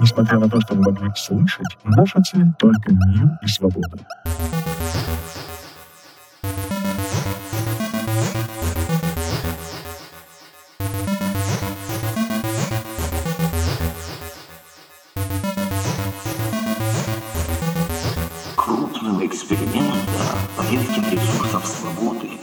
Несмотря на то, что мы могли слышать, наша цель только мир и свобода. крупного эксперимента по ресурсов свободы